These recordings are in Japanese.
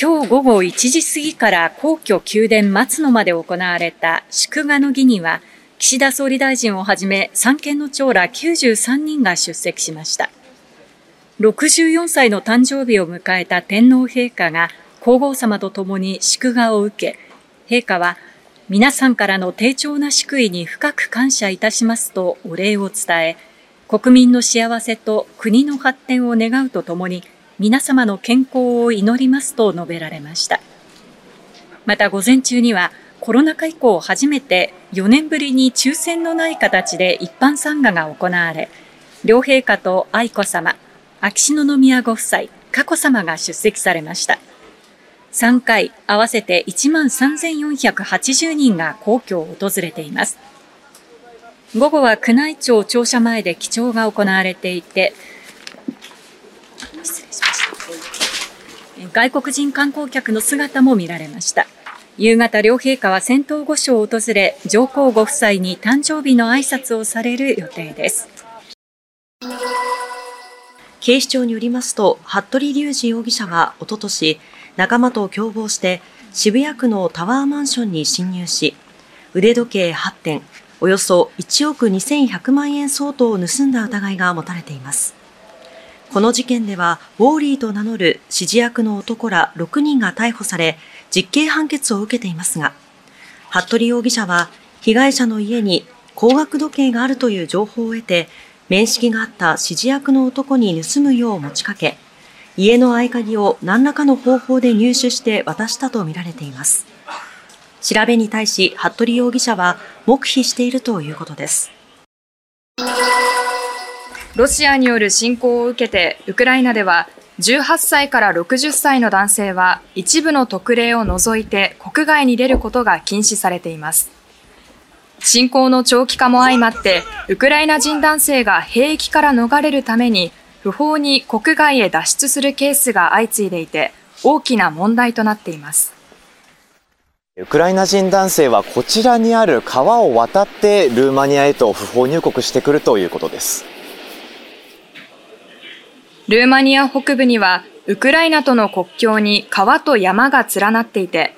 今日午後1時過ぎから皇居宮殿松のまで行われた祝賀の儀には、岸田総理大臣をはじめ三権の長ら93人が出席しました。64歳の誕生日を迎えた天皇陛下が皇后さまと共に祝賀を受け、陛下は皆さんからの丁重な祝意に深く感謝いたしますとお礼を伝え、国民の幸せと国の発展を願うとともに、皆様の健康を祈りますと述べられました。また午前中にはコロナ禍以降初めて4年ぶりに抽選のない形で一般参賀が行われ、両陛下と愛子さま、秋篠宮ご夫妻、佳子さまが出席されました。3回合わせて1万3480人が皇居を訪れています。午後は宮内庁庁舎前で記帳が行われていて、外国人観光客の姿も見られました。夕方、両陛下は仙洞御所を訪れ、上皇ご夫妻に誕生日の挨拶をされる予定です。警視庁によりますと、服部隆二容疑者はおととし、仲間と共謀して渋谷区のタワーマンションに侵入し、腕時計8点、およそ1億2100万円相当を盗んだ疑いが持たれています。この事件では、ウォーリーと名乗る指示役の男ら6人が逮捕され、実刑判決を受けていますが、服部容疑者は、被害者の家に高額時計があるという情報を得て、面識があった指示役の男に盗むよう持ちかけ、家の合鍵を何らかの方法で入手して渡したとみられています。調べに対し、服部容疑者は黙秘しているということです。ロシアによる侵攻を受けて、ウクライナでは18歳から60歳の男性は一部の特例を除いて国外に出ることが禁止されています。侵攻の長期化も相まって、ウクライナ人男性が兵役から逃れるために不法に国外へ脱出するケースが相次いでいて、大きな問題となっています。ウクライナ人男性はこちらにある川を渡ってルーマニアへと不法入国してくるということです。ルーマニア北部にはウクライナとの国境に川と山が連なっていて、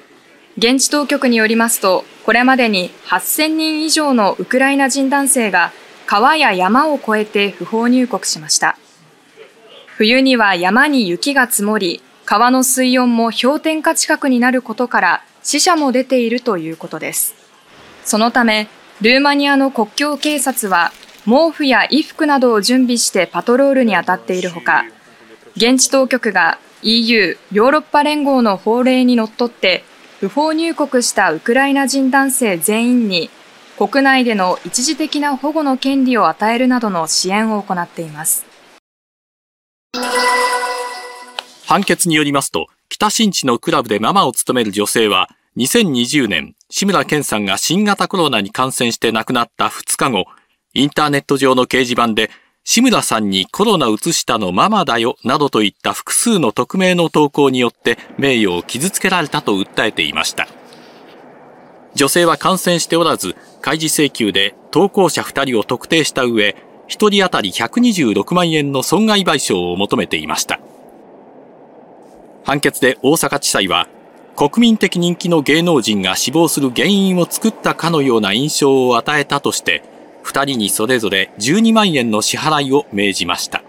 現地当局によりますと、これまでに8000人以上のウクライナ人男性が川や山を越えて不法入国しました。冬には山に雪が積もり、川の水温も氷点下近くになることから死者も出ているということです。そのため、ルーマニアの国境警察は毛布や衣服などを準備してパトロールに当たっているほか、現地当局が EU= ヨーロッパ連合の法令にのっとって不法入国したウクライナ人男性全員に国内での一時的な保護の権利を与えるなどの支援を行っています。判決によりますと、北新地のクラブでママを務める女性は、2020年、志村けんさんが新型コロナに感染して亡くなった2日後、インターネット上の掲示板で、志村さんにコロナ移したのママだよ、などといった複数の匿名の投稿によって名誉を傷つけられたと訴えていました。女性は感染しておらず、開示請求で投稿者2人を特定した上、1人当たり126万円の損害賠償を求めていました。判決で大阪地裁は、国民的人気の芸能人が死亡する原因を作ったかのような印象を与えたとして、2人にそれぞれ12万円の支払いを命じました。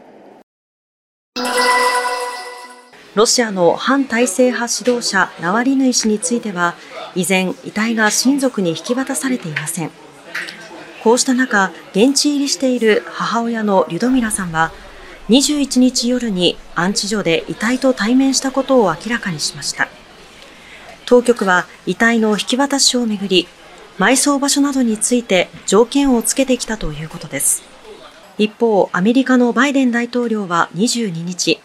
ロシアの反体制派指導者ナワリヌイ氏については、依然遺体が親族に引き渡されていません。こうした中、現地入りしている母親のリュドミラさんは、21日夜に安置所で遺体と対面したことを明らかにしました。当局は遺体の引き渡しをめぐり、埋葬場所などについて条件をつけてきたということです。一方、アメリカのバイデン大統領は22日、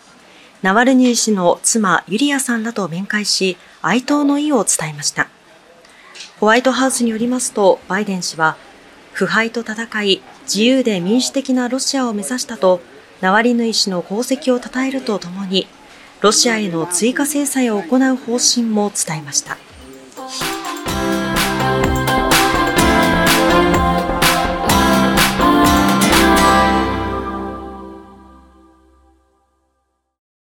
ナワルニー氏の妻ユリアさんらと面会し、哀悼の意を伝えました。ホワイトハウスによりますと、バイデン氏は腐敗と戦い、自由で民主的なロシアを目指したと、ナワリヌイ氏の功績を称えるとともに、ロシアへの追加制裁を行う方針も伝えました。